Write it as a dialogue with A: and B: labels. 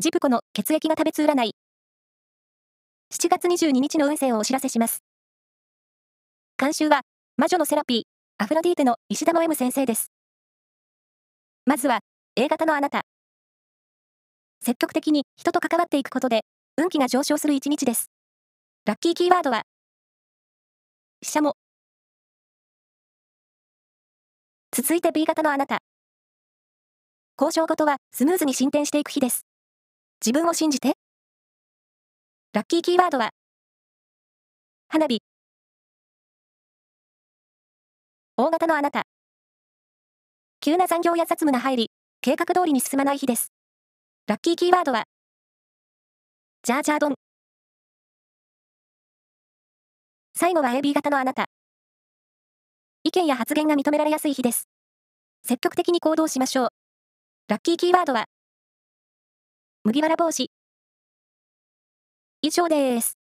A: ジプコの血液が食べつ占い。7月22日の運勢をお知らせします。監修は、魔女のセラピー、アフロディーテの石田の M 先生です。まずは、A 型のあなた。積極的に人と関わっていくことで、運気が上昇する一日です。ラッキーキーワードは、飛車も。続いて B 型のあなた。交渉事はスムーズに進展していく日です。自分を信じて。ラッキーキーワードは、花火。大型のあなた。急な残業や雑務が入り、計画通りに進まない日です。ラッキーキーワードは、ジャージャー丼。最後は AB 型のあなた。意見や発言が認められやすい日です。積極的に行動しましょう。ラッキーキーワードは、麦わら帽子。以上です。